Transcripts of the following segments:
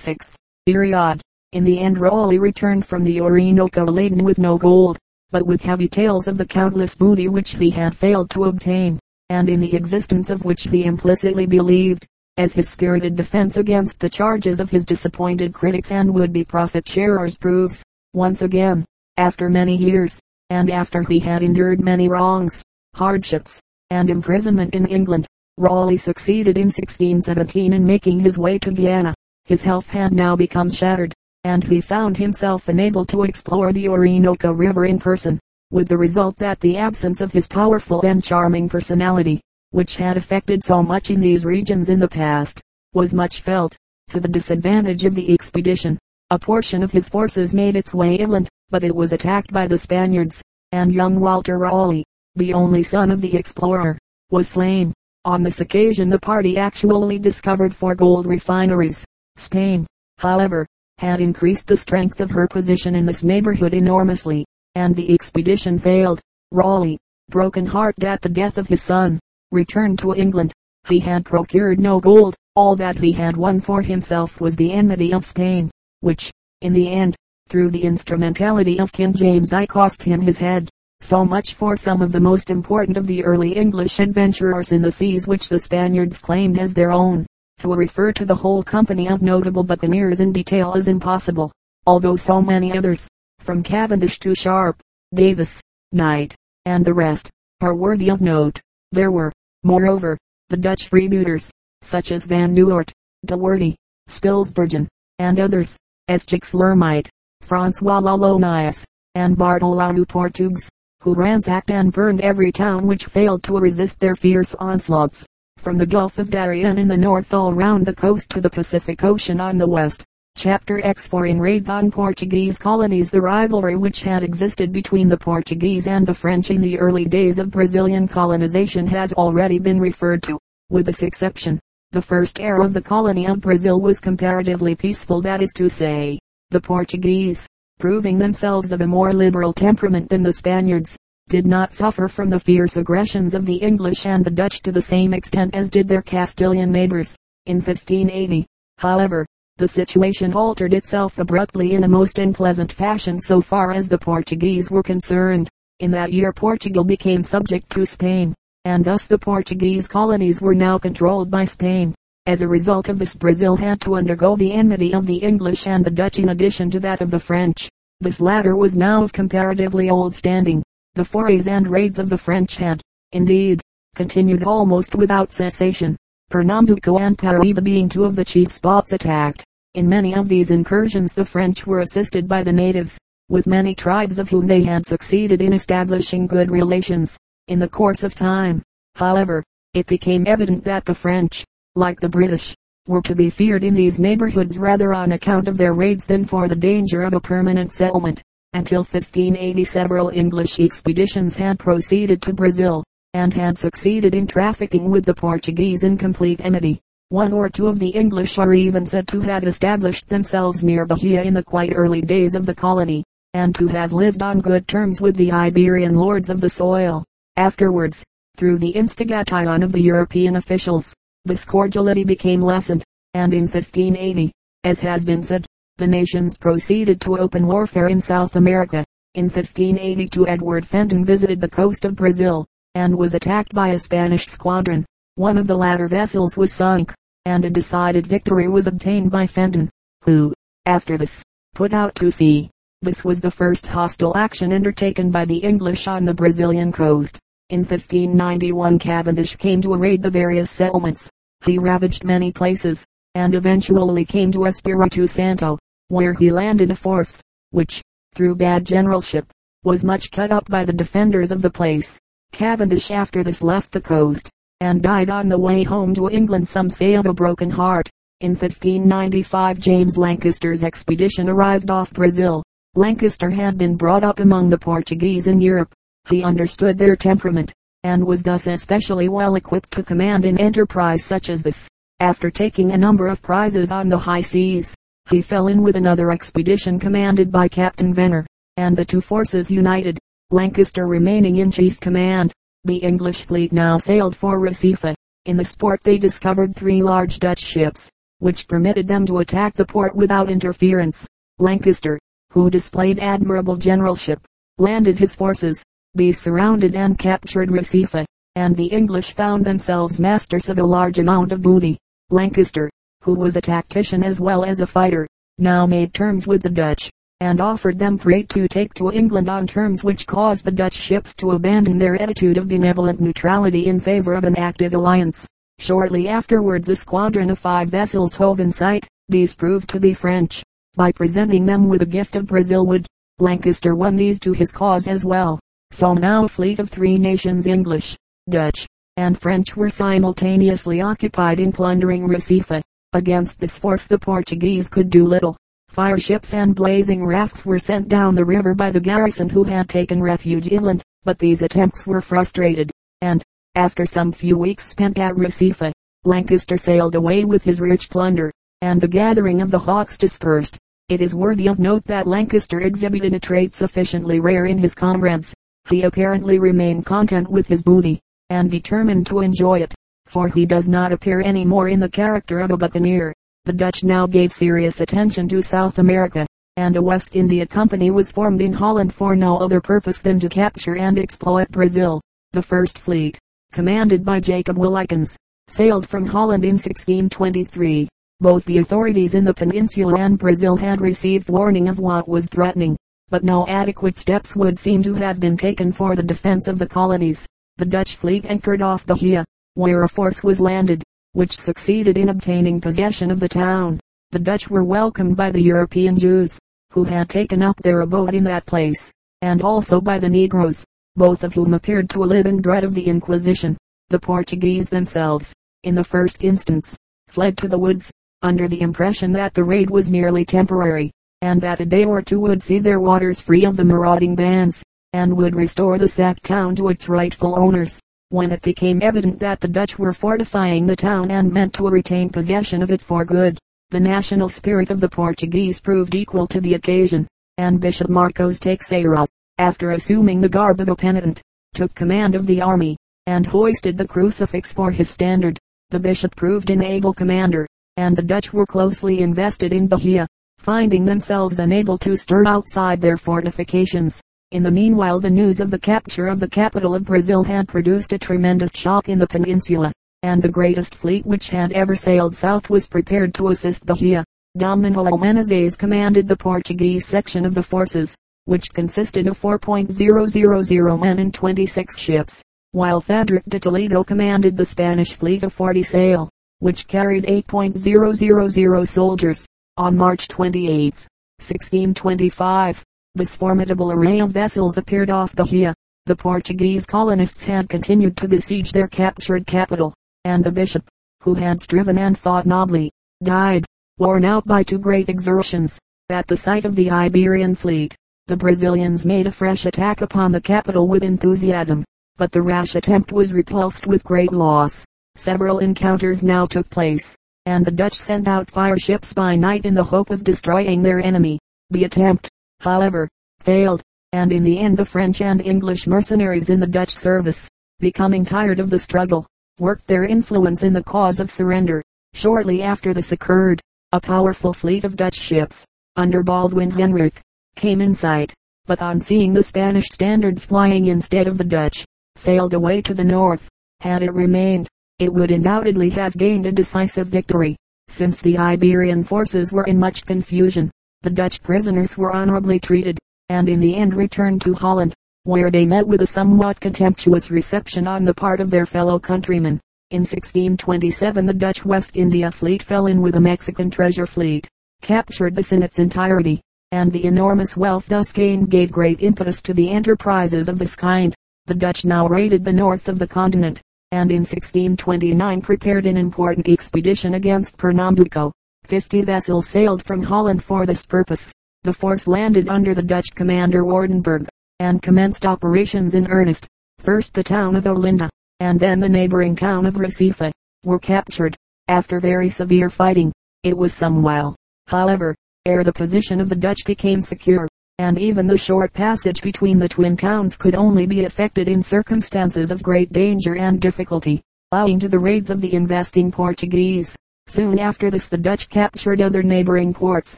6. Period. In the end Raleigh returned from the Orinoco laden with no gold, but with heavy tales of the countless booty which he had failed to obtain, and in the existence of which he implicitly believed, as his spirited defense against the charges of his disappointed critics and would-be profit-sharers proves. Once again, after many years, and after he had endured many wrongs, hardships, and imprisonment in England, Raleigh succeeded in 1617 in making his way to Guiana. His health had now become shattered, and he found himself unable to explore the Orinoco River in person, with the result that the absence of his powerful and charming personality, which had affected so much in these regions in the past, was much felt, to the disadvantage of the expedition. A portion of his forces made its way inland, but it was attacked by the Spaniards, and young Walter Raleigh, the only son of the explorer, was slain. On this occasion the party actually discovered four gold refineries. Spain, however, had increased the strength of her position in this neighborhood enormously, and the expedition failed. Raleigh, broken hearted at the death of his son, returned to England. He had procured no gold. All that he had won for himself was the enmity of Spain, which, in the end, through the instrumentality of King James I cost him his head. So much for some of the most important of the early English adventurers in the seas which the Spaniards claimed as their own. To refer to the whole company of notable but the buccaneers in detail is impossible, although so many others, from Cavendish to Sharp, Davis, Knight, and the rest, are worthy of note. There were, moreover, the Dutch freebooters, such as Van Noort, De Weert, Spilsbergen, and others, as L'Hermite, Francois Lolonius, and Bartolomeu Portugues, who ransacked and burned every town which failed to resist their fierce onslaughts from the Gulf of Darien in the north all round the coast to the Pacific Ocean on the west. Chapter X Foreign raids on Portuguese colonies The rivalry which had existed between the Portuguese and the French in the early days of Brazilian colonization has already been referred to. With this exception, the first era of the colony of Brazil was comparatively peaceful that is to say, the Portuguese, proving themselves of a more liberal temperament than the Spaniards, did not suffer from the fierce aggressions of the English and the Dutch to the same extent as did their Castilian neighbors. In 1580, however, the situation altered itself abruptly in a most unpleasant fashion so far as the Portuguese were concerned. In that year Portugal became subject to Spain, and thus the Portuguese colonies were now controlled by Spain. As a result of this Brazil had to undergo the enmity of the English and the Dutch in addition to that of the French. This latter was now of comparatively old standing, the forays and raids of the French had, indeed, continued almost without cessation, Pernambuco and Paraíba being two of the chief spots attacked. In many of these incursions the French were assisted by the natives, with many tribes of whom they had succeeded in establishing good relations. In the course of time, however, it became evident that the French, like the British, were to be feared in these neighborhoods rather on account of their raids than for the danger of a permanent settlement. Until 1580 several English expeditions had proceeded to Brazil, and had succeeded in trafficking with the Portuguese in complete enmity. One or two of the English are even said to have established themselves near Bahia in the quite early days of the colony, and to have lived on good terms with the Iberian lords of the soil. Afterwards, through the instigation of the European officials, this cordiality became lessened, and in 1580, as has been said, the nations proceeded to open warfare in South America. In 1582 Edward Fenton visited the coast of Brazil, and was attacked by a Spanish squadron. One of the latter vessels was sunk, and a decided victory was obtained by Fenton, who, after this, put out to sea. This was the first hostile action undertaken by the English on the Brazilian coast. In 1591 Cavendish came to raid the various settlements. He ravaged many places, and eventually came to Espiritu Santo, where he landed a force, which, through bad generalship, was much cut up by the defenders of the place. Cavendish after this left the coast, and died on the way home to England some say of a broken heart. In 1595 James Lancaster's expedition arrived off Brazil. Lancaster had been brought up among the Portuguese in Europe. He understood their temperament, and was thus especially well equipped to command an enterprise such as this. After taking a number of prizes on the high seas, he fell in with another expedition commanded by Captain Venner, and the two forces united, Lancaster remaining in chief command. The English fleet now sailed for Recife. In the sport they discovered three large Dutch ships, which permitted them to attack the port without interference. Lancaster, who displayed admirable generalship, landed his forces. These surrounded and captured Recife, and the English found themselves masters of a large amount of booty. Lancaster, who was a tactician as well as a fighter, now made terms with the Dutch, and offered them freight to take to England on terms which caused the Dutch ships to abandon their attitude of benevolent neutrality in favor of an active alliance. Shortly afterwards a squadron of five vessels hove in sight. These proved to be French. By presenting them with a gift of Brazil wood, Lancaster won these to his cause as well. So now a fleet of three nations English, Dutch, and French were simultaneously occupied in plundering Recife. Against this force the Portuguese could do little. Fireships and blazing rafts were sent down the river by the garrison who had taken refuge inland, but these attempts were frustrated, and, after some few weeks spent at Recife, Lancaster sailed away with his rich plunder, and the gathering of the hawks dispersed. It is worthy of note that Lancaster exhibited a trait sufficiently rare in his comrades. He apparently remained content with his booty, and determined to enjoy it for he does not appear any more in the character of a buccaneer. The Dutch now gave serious attention to South America, and a West India Company was formed in Holland for no other purpose than to capture and exploit Brazil. The first fleet, commanded by Jacob Willekens, sailed from Holland in 1623. Both the authorities in the peninsula and Brazil had received warning of what was threatening, but no adequate steps would seem to have been taken for the defense of the colonies. The Dutch fleet anchored off the Bahia, where a force was landed, which succeeded in obtaining possession of the town. The Dutch were welcomed by the European Jews, who had taken up their abode in that place, and also by the Negroes, both of whom appeared to live in dread of the Inquisition. The Portuguese themselves, in the first instance, fled to the woods, under the impression that the raid was merely temporary, and that a day or two would see their waters free of the marauding bands, and would restore the sacked town to its rightful owners. When it became evident that the Dutch were fortifying the town and meant to retain possession of it for good, the national spirit of the Portuguese proved equal to the occasion, and Bishop Marcos Teixeira, after assuming the garb of a penitent, took command of the army, and hoisted the crucifix for his standard. The bishop proved an able commander, and the Dutch were closely invested in Bahia, finding themselves unable to stir outside their fortifications. In the meanwhile the news of the capture of the capital of Brazil had produced a tremendous shock in the peninsula, and the greatest fleet which had ever sailed south was prepared to assist Bahia. Domino Menezes commanded the Portuguese section of the forces, which consisted of 4.000 men and 26 ships, while Fadrique de Toledo commanded the Spanish fleet of 40 sail, which carried 8.000 soldiers. On March 28, 1625, this formidable array of vessels appeared off the Bahia. The Portuguese colonists had continued to besiege their captured capital, and the bishop, who had striven and fought nobly, died, worn out by too great exertions. At the sight of the Iberian fleet, the Brazilians made a fresh attack upon the capital with enthusiasm, but the rash attempt was repulsed with great loss. Several encounters now took place, and the Dutch sent out fire ships by night in the hope of destroying their enemy. The attempt, however, failed, and in the end the French and English mercenaries in the Dutch service, becoming tired of the struggle, worked their influence in the cause of surrender. Shortly after this occurred, a powerful fleet of Dutch ships, under Baldwin Henrich, came in sight, but on seeing the Spanish standards flying instead of the Dutch, sailed away to the north. Had it remained, it would undoubtedly have gained a decisive victory, since the Iberian forces were in much confusion. The Dutch prisoners were honorably treated, and in the end returned to Holland, where they met with a somewhat contemptuous reception on the part of their fellow countrymen. In 1627 the Dutch West India fleet fell in with a Mexican treasure fleet, captured this in its entirety, and the enormous wealth thus gained gave great impetus to the enterprises of this kind. The Dutch now raided the north of the continent, and in 1629 prepared an important expedition against Pernambuco. Fifty vessels sailed from Holland for this purpose. The force landed under the Dutch commander Wardenberg, and commenced operations in earnest. First the town of Olinda, and then the neighboring town of Recife, were captured. After very severe fighting, it was some while, however, ere the position of the Dutch became secure, and even the short passage between the twin towns could only be effected in circumstances of great danger and difficulty, owing to the raids of the investing Portuguese. Soon after this the Dutch captured other neighboring ports,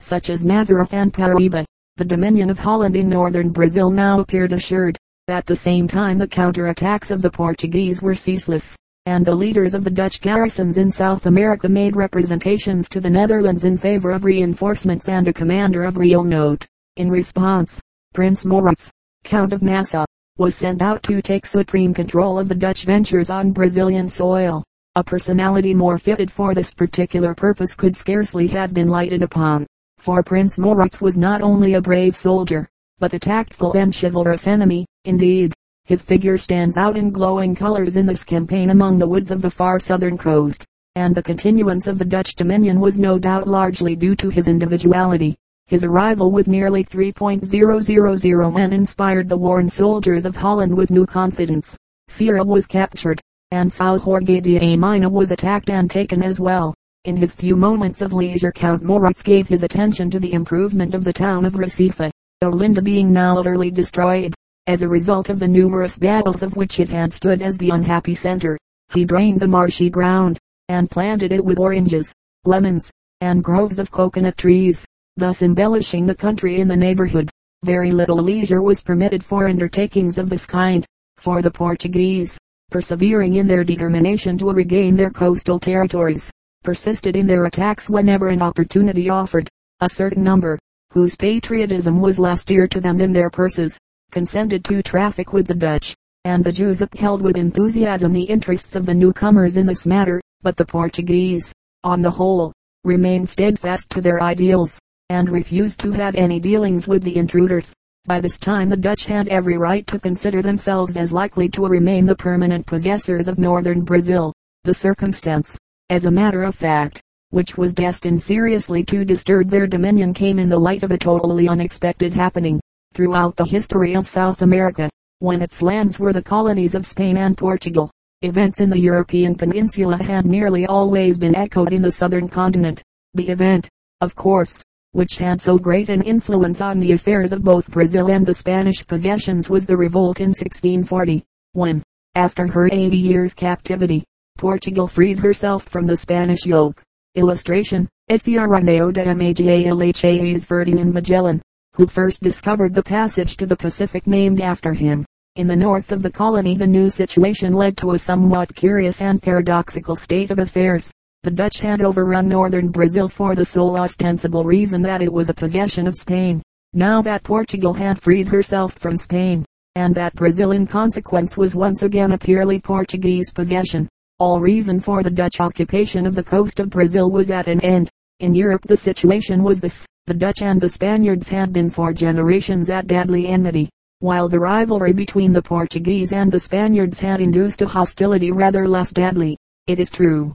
such as Nazareth and Paraíba. The dominion of Holland in northern Brazil now appeared assured. At the same time the counterattacks of the Portuguese were ceaseless, and the leaders of the Dutch garrisons in South America made representations to the Netherlands in favor of reinforcements and a commander of real note. In response, Prince Maurits, Count of Nassau, was sent out to take supreme control of the Dutch ventures on Brazilian soil. A personality more fitted for this particular purpose could scarcely have been lighted upon, for Prince Maurits was not only a brave soldier, but a tactful and chivalrous enemy. Indeed, his figure stands out in glowing colors in this campaign among the woods of the far southern coast, and the continuance of the Dutch dominion was no doubt largely due to his individuality. His arrival with nearly 3.000 men inspired the worn soldiers of Holland with new confidence. Ceará was captured, and São Jorge de Mina was attacked and taken as well. In his few moments of leisure Count Moritz gave his attention to the improvement of the town of Recife, Olinda being now utterly destroyed, as a result of the numerous battles of which it had stood as the unhappy center. He drained the marshy ground, and planted it with oranges, lemons, and groves of coconut trees, thus embellishing the country in the neighborhood. Very little leisure was permitted for undertakings of this kind, for the Portuguese, persevering in their determination to regain their coastal territories, persisted in their attacks whenever an opportunity offered. A certain number, whose patriotism was less dear to them than their purses, consented to traffic with the Dutch, and the Jews upheld with enthusiasm the interests of the newcomers in this matter, but the Portuguese, on the whole, remained steadfast to their ideals, and refused to have any dealings with the intruders. By this time the Dutch had every right to consider themselves as likely to remain the permanent possessors of northern Brazil. The circumstance, as a matter of fact, which was destined seriously to disturb their dominion came in the light of a totally unexpected happening. Throughout the history of South America, when its lands were the colonies of Spain and Portugal, events in the European peninsula had nearly always been echoed in the southern continent. The event, of course, which had so great an influence on the affairs of both Brazil and the Spanish possessions was the revolt in 1640, when, after her 80 years captivity, Portugal freed herself from the Spanish yoke. Illustration, Efioraneo de Magalhães Ferdinand Magellan, who first discovered the passage to the Pacific named after him. In the north of the colony the new situation led to a somewhat curious and paradoxical state of affairs. The Dutch had overrun northern Brazil for the sole ostensible reason that it was a possession of Spain. Now that Portugal had freed herself from Spain, and that Brazil in consequence was once again a purely Portuguese possession, all reason for the Dutch occupation of the coast of Brazil was at an end. In Europe the situation was this. The Dutch and the Spaniards had been for generations at deadly enmity, while the rivalry between the Portuguese and the Spaniards had induced a hostility rather less deadly, it is true,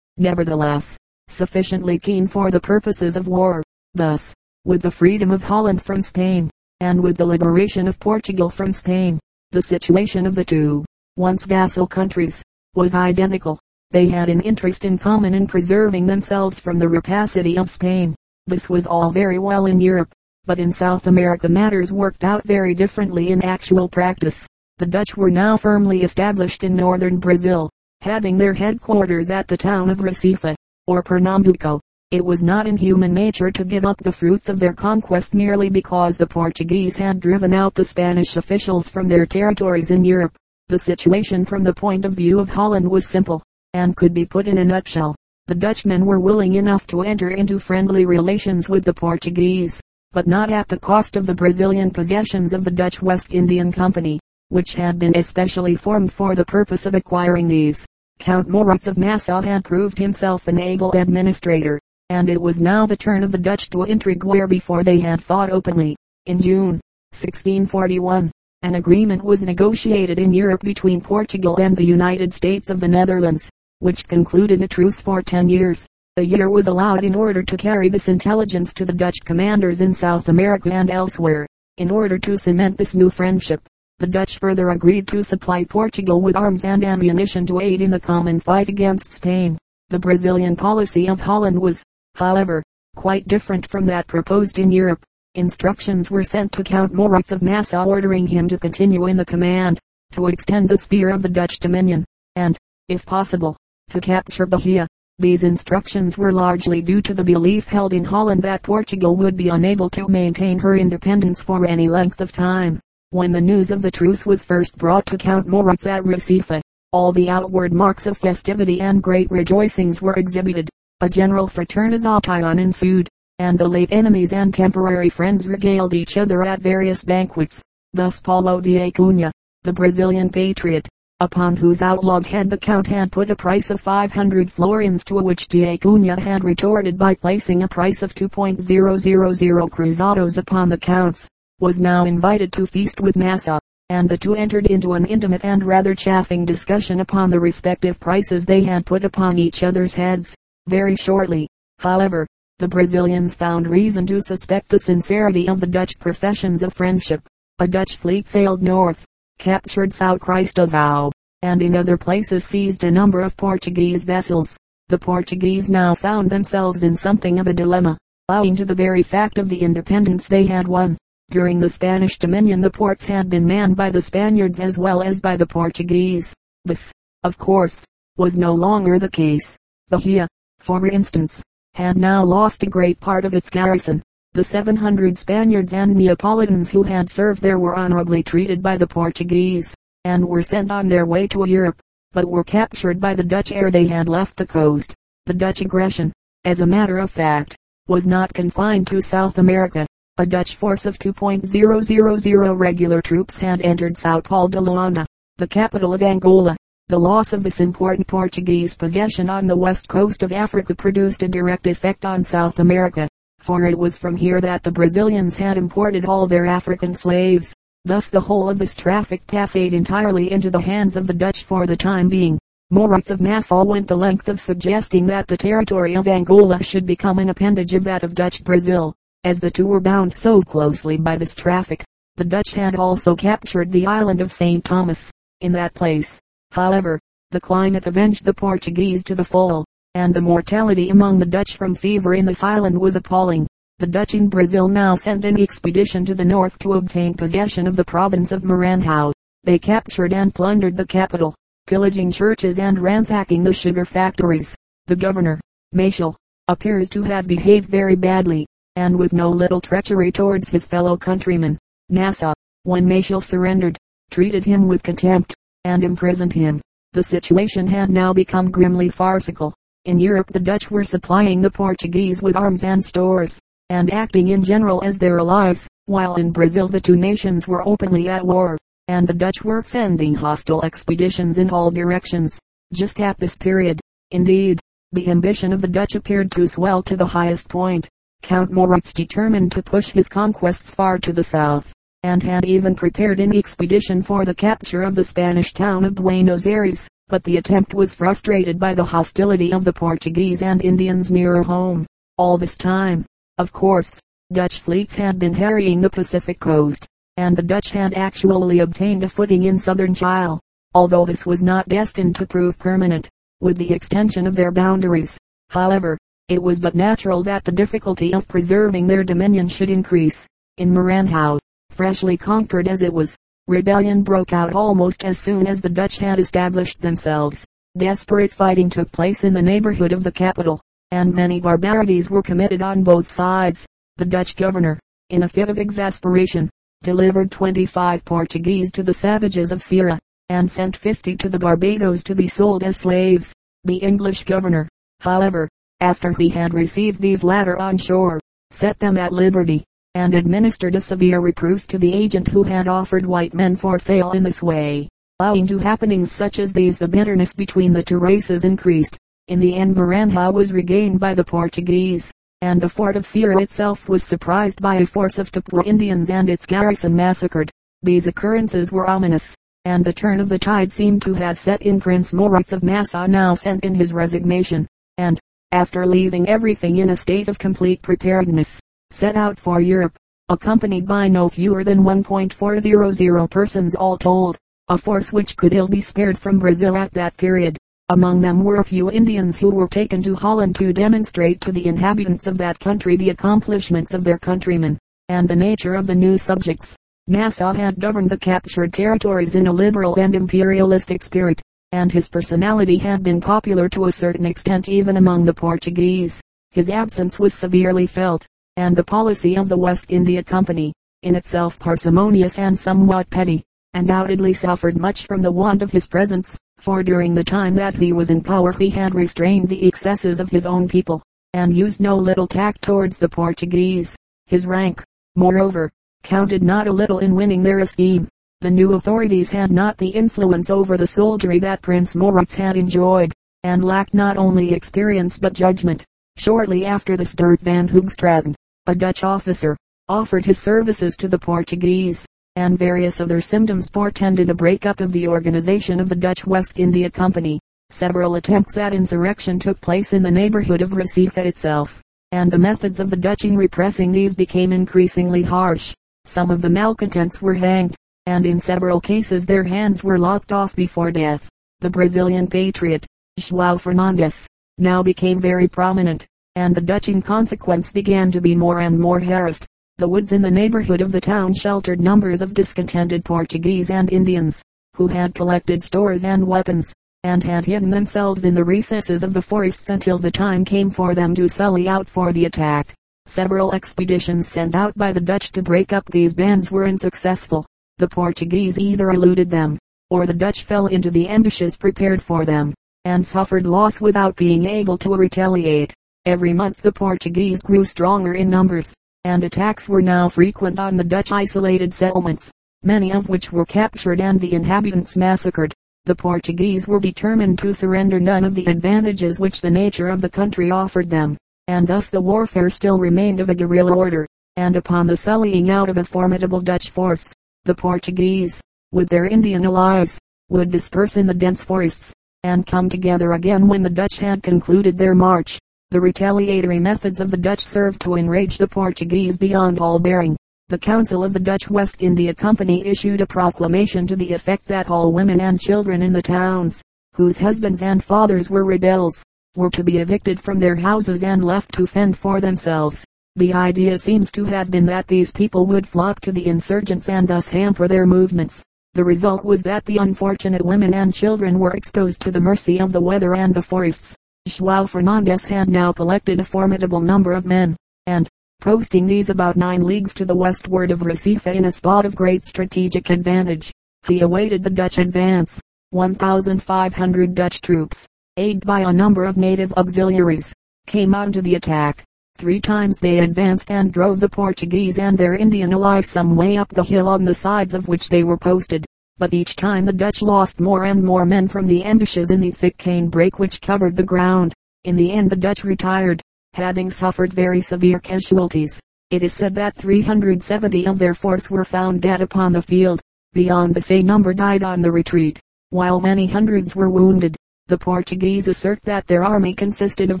nevertheless, sufficiently keen for the purposes of war. Thus, with the freedom of Holland from Spain, and with the liberation of Portugal from Spain, the situation of the two, once vassal countries, was identical. They had an interest in common in preserving themselves from the rapacity of Spain. This was all very well in Europe, but in South America matters worked out very differently in actual practice. The Dutch were now firmly established in northern Brazil, having their headquarters at the town of Recife, or Pernambuco. It was not in human nature to give up the fruits of their conquest merely because the Portuguese had driven out the Spanish officials from their territories in Europe. The situation from the point of view of Holland was simple, and could be put in a nutshell. The Dutchmen were willing enough to enter into friendly relations with the Portuguese, but not at the cost of the Brazilian possessions of the Dutch West Indian Company, which had been especially formed for the purpose of acquiring these. Count Moritz of Nassau had proved himself an able administrator, and it was now the turn of the Dutch to intrigue where before they had fought openly. In June, 1641, an agreement was negotiated in Europe between Portugal and the United States of the Netherlands, which concluded a truce for ten years. A year was allowed in order to carry this intelligence to the Dutch commanders in South America and elsewhere. In order to cement this new friendship, the Dutch further agreed to supply Portugal with arms and ammunition to aid in the common fight against Spain. The Brazilian policy of Holland was, however, quite different from that proposed in Europe. Instructions were sent to Count Moritz of Nassau ordering him to continue in the command, to extend the sphere of the Dutch dominion, and, if possible, to capture Bahia. These instructions were largely due to the belief held in Holland that Portugal would be unable to maintain her independence for any length of time. When the news of the truce was first brought to Count Moritz at Recife, all the outward marks of festivity and great rejoicings were exhibited. A general fraternization ensued, and the late enemies and temporary friends regaled each other at various banquets. Thus Paulo de Acuna, the Brazilian patriot, upon whose outlawed head the count had put a price of 500 florins to which D'Acunha had retorted by placing a price of 2.000 cruzados upon the count's, was now invited to feast with Nassau, and the two entered into an intimate and rather chaffing discussion upon the respective prices they had put upon each other's heads. Very shortly, however, the Brazilians found reason to suspect the sincerity of the Dutch professions of friendship. A Dutch fleet sailed north, captured São Cristóvão, and in other places seized a number of Portuguese vessels. The Portuguese now found themselves in something of a dilemma, owing to the very fact of the independence they had won. During the Spanish dominion the ports had been manned by the Spaniards as well as by the Portuguese. This, of course, was no longer the case. Bahia, for instance, had now lost a great part of its garrison. The 700 Spaniards and Neapolitans who had served there were honorably treated by the Portuguese, and were sent on their way to Europe, but were captured by the Dutch ere they had left the coast. The Dutch aggression, as a matter of fact, was not confined to South America. A Dutch force of 2.000 regular troops had entered Sao Paulo de Luanda, the capital of Angola. The loss of this important Portuguese possession on the west coast of Africa produced a direct effect on South America for it was from here that the Brazilians had imported all their African slaves. Thus the whole of this traffic passed entirely into the hands of the Dutch for the time being. Moritz of Nassau went the length of suggesting that the territory of Angola should become an appendage of that of Dutch Brazil, as the two were bound so closely by this traffic. The Dutch had also captured the island of St. Thomas. In that place, however, the climate avenged the Portuguese to the full and the mortality among the Dutch from fever in this island was appalling. The Dutch in Brazil now sent an expedition to the north to obtain possession of the province of Maranhão. They captured and plundered the capital, pillaging churches and ransacking the sugar factories. The governor, Maciel, appears to have behaved very badly, and with no little treachery towards his fellow countrymen. Nassau, when Maciel surrendered, treated him with contempt, and imprisoned him. The situation had now become grimly farcical. In Europe the Dutch were supplying the Portuguese with arms and stores, and acting in general as their allies, while in Brazil the two nations were openly at war, and the Dutch were sending hostile expeditions in all directions. Just at this period, indeed, the ambition of the Dutch appeared to swell to the highest point. Count Moritz determined to push his conquests far to the south, and had even prepared an expedition for the capture of the Spanish town of Buenos Aires but the attempt was frustrated by the hostility of the Portuguese and Indians nearer home. All this time, of course, Dutch fleets had been harrying the Pacific coast, and the Dutch had actually obtained a footing in southern Chile, although this was not destined to prove permanent, with the extension of their boundaries. However, it was but natural that the difficulty of preserving their dominion should increase. In Maranhão, freshly conquered as it was, Rebellion broke out almost as soon as the Dutch had established themselves. Desperate fighting took place in the neighborhood of the capital, and many barbarities were committed on both sides. The Dutch governor, in a fit of exasperation, delivered 25 Portuguese to the savages of Ceará, and sent 50 to the Barbados to be sold as slaves. The English governor, however, after he had received these latter on shore, set them at liberty and administered a severe reproof to the agent who had offered white men for sale in this way. Owing to happenings such as these the bitterness between the two races increased. In the end Maranhão was regained by the Portuguese, and the fort of Ceará itself was surprised by a force of Tupã Indians and its garrison massacred. These occurrences were ominous, and the turn of the tide seemed to have set in Prince Moritz of Nassau now sent in his resignation, and, after leaving everything in a state of complete preparedness, set out for Europe, accompanied by no fewer than 1.400 persons all told, a force which could ill be spared from Brazil at that period. Among them were a few Indians who were taken to Holland to demonstrate to the inhabitants of that country the accomplishments of their countrymen, and the nature of the new subjects. Nassau had governed the captured territories in a liberal and imperialistic spirit, and his personality had been popular to a certain extent even among the Portuguese. His absence was severely felt, and the policy of the West India Company, in itself parsimonious and somewhat petty, undoubtedly suffered much from the want of his presence, for during the time that he was in power he had restrained the excesses of his own people, and used no little tact towards the Portuguese. His rank, moreover, counted not a little in winning their esteem. The new authorities had not the influence over the soldiery that Prince Maurits had enjoyed, and lacked not only experience but judgment. Shortly after the Sturt van Hoogstraten, a Dutch officer, offered his services to the Portuguese, and various other symptoms portended a break-up of the organization of the Dutch West India Company. Several attempts at insurrection took place in the neighborhood of Recife itself, and the methods of the Dutch in repressing these became increasingly harsh. Some of the malcontents were hanged, and in several cases their hands were lopped off before death. The Brazilian patriot, João Fernandes, now became very prominent, and the Dutch in consequence began to be more and more harassed. The woods in the neighborhood of the town sheltered numbers of discontented Portuguese and Indians, who had collected stores and weapons, and had hidden themselves in the recesses of the forests until the time came for them to sally out for the attack. Several expeditions sent out by the Dutch to break up these bands were unsuccessful. The Portuguese either eluded them, or the Dutch fell into the ambushes prepared for them, and suffered loss without being able to retaliate. Every month the Portuguese grew stronger in numbers, and attacks were now frequent on the Dutch isolated settlements, many of which were captured and the inhabitants massacred. The Portuguese were determined to surrender none of the advantages which the nature of the country offered them, and thus the warfare still remained of a guerrilla order, and upon the sullying out of a formidable Dutch force, the Portuguese, with their Indian allies, would disperse in the dense forests, and come together again when the Dutch had concluded their march. The retaliatory methods of the Dutch served to enrage the Portuguese beyond all bearing. The Council of the Dutch West India Company issued a proclamation to the effect that all women and children in the towns, whose husbands and fathers were rebels, were to be evicted from their houses and left to fend for themselves. The idea seems to have been that these people would flock to the insurgents and thus hamper their movements. The result was that the unfortunate women and children were exposed to the mercy of the weather and the forests. Joao Fernandes had now collected a formidable number of men, and, posting these about nine leagues to the westward of Recife in a spot of great strategic advantage, he awaited the Dutch advance. 1,500 Dutch troops, aided by a number of native auxiliaries, came on to the attack. Three times they advanced and drove the Portuguese and their Indian allies some way up the hill on the sides of which they were posted. But each time the Dutch lost more and more men from the ambushes in the thick cane brake which covered the ground. In the end the Dutch retired, having suffered very severe casualties. It is said that 370 of their force were found dead upon the field. Beyond the same number died on the retreat, while many hundreds were wounded. The Portuguese assert that their army consisted of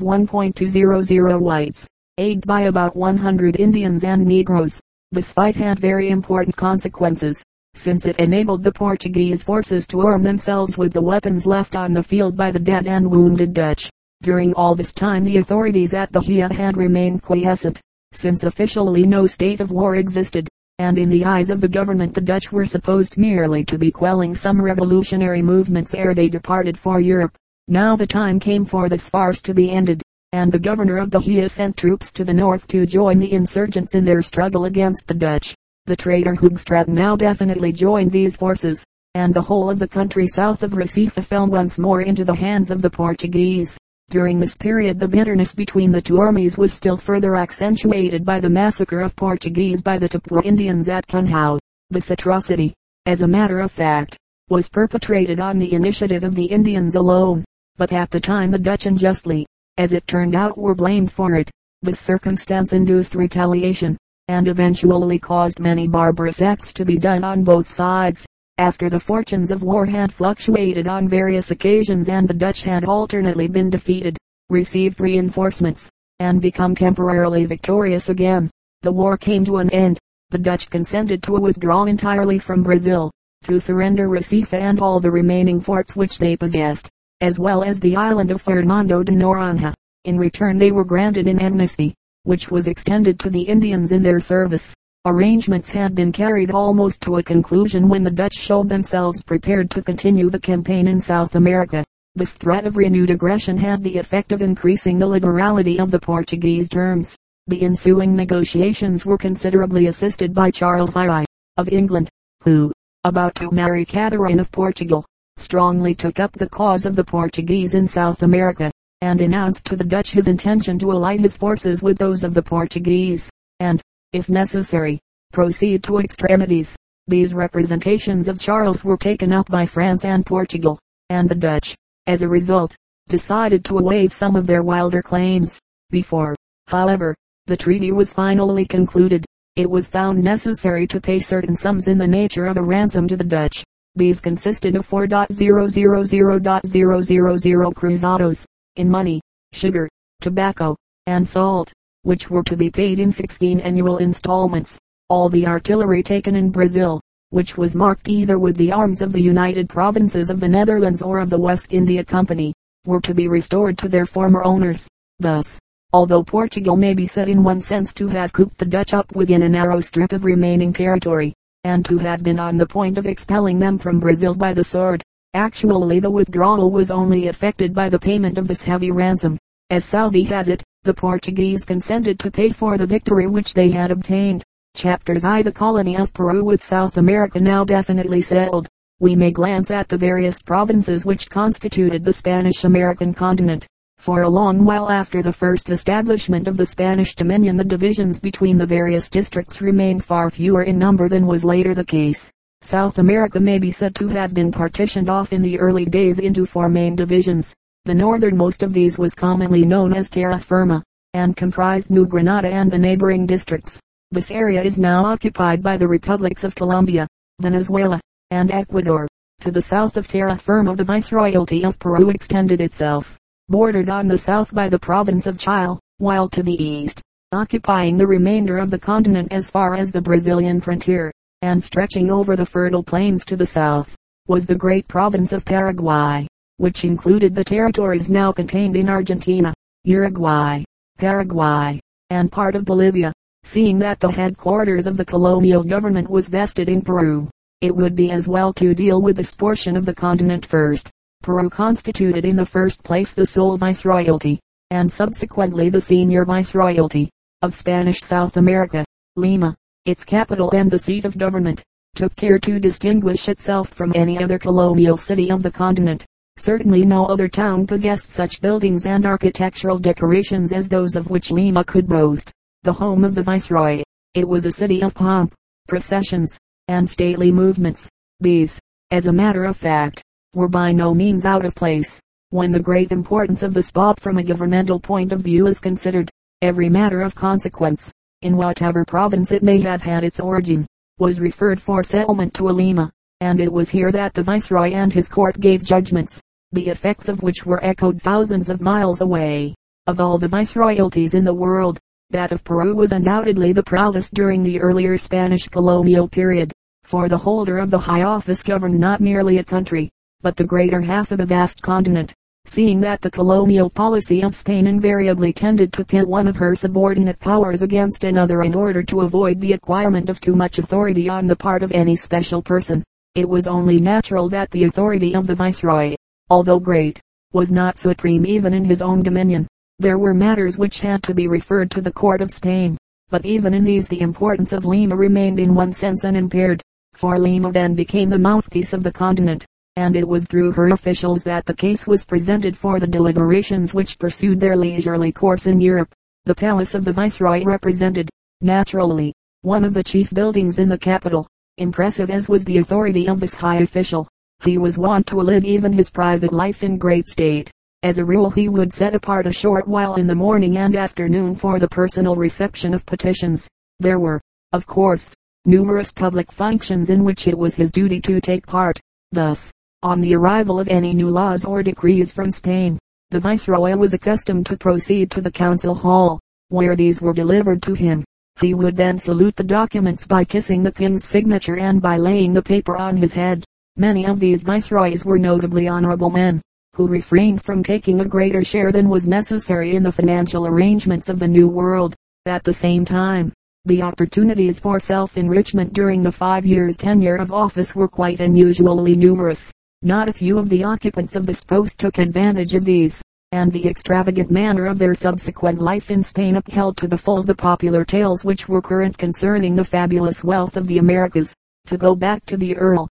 1.200 whites, aided by about 100 Indians and Negroes. This fight had very important consequences, since it enabled the Portuguese forces to arm themselves with the weapons left on the field by the dead and wounded Dutch. During all this time the authorities at Bahia had remained quiescent, since officially no state of war existed, and in the eyes of the government the Dutch were supposed merely to be quelling some revolutionary movements ere they departed for Europe. Now the time came for this farce to be ended and the governor of Bahia sent troops to the north to join the insurgents in their struggle against the Dutch. The traitor Hoogstraten now definitely joined these forces, and the whole of the country south of Recife fell once more into the hands of the Portuguese. During this period the bitterness between the two armies was still further accentuated by the massacre of Portuguese by the Tupã Indians at Cunhao. This atrocity, as a matter of fact, was perpetrated on the initiative of the Indians alone, but at the time the Dutch unjustly, as it turned out were blamed for it. This circumstance induced retaliation, and eventually caused many barbarous acts to be done on both sides. After the fortunes of war had fluctuated on various occasions and the Dutch had alternately been defeated, received reinforcements, and become temporarily victorious again, the war came to an end. The Dutch consented to withdraw entirely from Brazil, to surrender Recife and all the remaining forts which they possessed as well as the island of Fernando de Noronha. In return they were granted an amnesty, which was extended to the Indians in their service. Arrangements had been carried almost to a conclusion when the Dutch showed themselves prepared to continue the campaign in South America. This threat of renewed aggression had the effect of increasing the liberality of the Portuguese terms. The ensuing negotiations were considerably assisted by Charles I, of England, who, about to marry Catherine of Portugal, strongly took up the cause of the Portuguese in South America, and announced to the Dutch his intention to ally his forces with those of the Portuguese, and, if necessary, proceed to extremities. These representations of Charles were taken up by France and Portugal, and the Dutch, as a result, decided to waive some of their wilder claims. Before, however, the treaty was finally concluded, it was found necessary to pay certain sums in the nature of a ransom to the Dutch. These consisted of 4.000.000 cruzados, in money, sugar, tobacco, and salt which were to be paid in 16 annual installments. All the artillery taken in Brazil, which was marked either with the arms of the United Provinces of the Netherlands or of the West India Company, were to be restored to their former owners. Thus, although Portugal may be said in one sense to have cooped the Dutch up within a narrow strip of remaining territory, and to have been on the point of expelling them from Brazil by the sword, actually the withdrawal was only effected by the payment of this heavy ransom. As Southey has it, the Portuguese consented to pay for the victory which they had obtained. Chapters I The colony of Peru with South America now definitely settled. We may glance at the various provinces which constituted the Spanish-American continent. For a long while after the first establishment of the Spanish dominion the divisions between the various districts remained far fewer in number than was later the case. South America may be said to have been partitioned off in the early days into four main divisions. The northernmost of these was commonly known as Terra Firma, and comprised New Granada and the neighboring districts. This area is now occupied by the republics of Colombia, Venezuela, and Ecuador. To the south of Terra Firma the Viceroyalty of Peru extended itself, bordered on the south by the province of Chile, while to the east, occupying the remainder of the continent as far as the Brazilian frontier, and stretching over the fertile plains to the south, was the great province of Paraguay which included the territories now contained in Argentina, Uruguay, Paraguay, and part of Bolivia. Seeing that the headquarters of the colonial government was vested in Peru, it would be as well to deal with this portion of the continent first. Peru constituted in the first place the sole viceroyalty, and subsequently the senior viceroyalty, of Spanish South America. Lima, its capital and the seat of government, took care to distinguish itself from any other colonial city of the continent. Certainly no other town possessed such buildings and architectural decorations as those of which Lima could boast. The home of the viceroy. It was a city of pomp, processions, and stately movements. These, as a matter of fact, were by no means out of place. When the great importance of the spot from a governmental point of view is considered, every matter of consequence, in whatever province it may have had its origin, was referred for settlement to Lima and it was here that the viceroy and his court gave judgments, the effects of which were echoed thousands of miles away. Of all the viceroyalties in the world, that of Peru was undoubtedly the proudest during the earlier Spanish colonial period, for the holder of the high office governed not merely a country, but the greater half of a vast continent. Seeing that the colonial policy of Spain invariably tended to pit one of her subordinate powers against another in order to avoid the acquirement of too much authority on the part of any special person, it was only natural that the authority of the viceroy, although great, was not supreme even in his own dominion. There were matters which had to be referred to the court of Spain, but even in these the importance of Lima remained in one sense unimpaired, for Lima then became the mouthpiece of the continent, and it was through her officials that the case was presented for the deliberations which pursued their leisurely course in Europe. The palace of the viceroy represented, naturally, one of the chief buildings in the capital, Impressive as was the authority of this high official, he was wont to live even his private life in great state. As a rule he would set apart a short while in the morning and afternoon for the personal reception of petitions. There were, of course, numerous public functions in which it was his duty to take part. Thus, on the arrival of any new laws or decrees from Spain, the viceroy was accustomed to proceed to the council hall, where these were delivered to him. He would then salute the documents by kissing the king's signature and by laying the paper on his head. Many of these viceroys were notably honorable men, who refrained from taking a greater share than was necessary in the financial arrangements of the New World. At the same time, The opportunities for self-enrichment during the five years tenure of office were quite unusually numerous. Not a few of the occupants of this post took advantage of these, and the extravagant manner of their subsequent life in Spain upheld to the full the popular tales which were current concerning the fabulous wealth of the Americas. To go back to the Earl,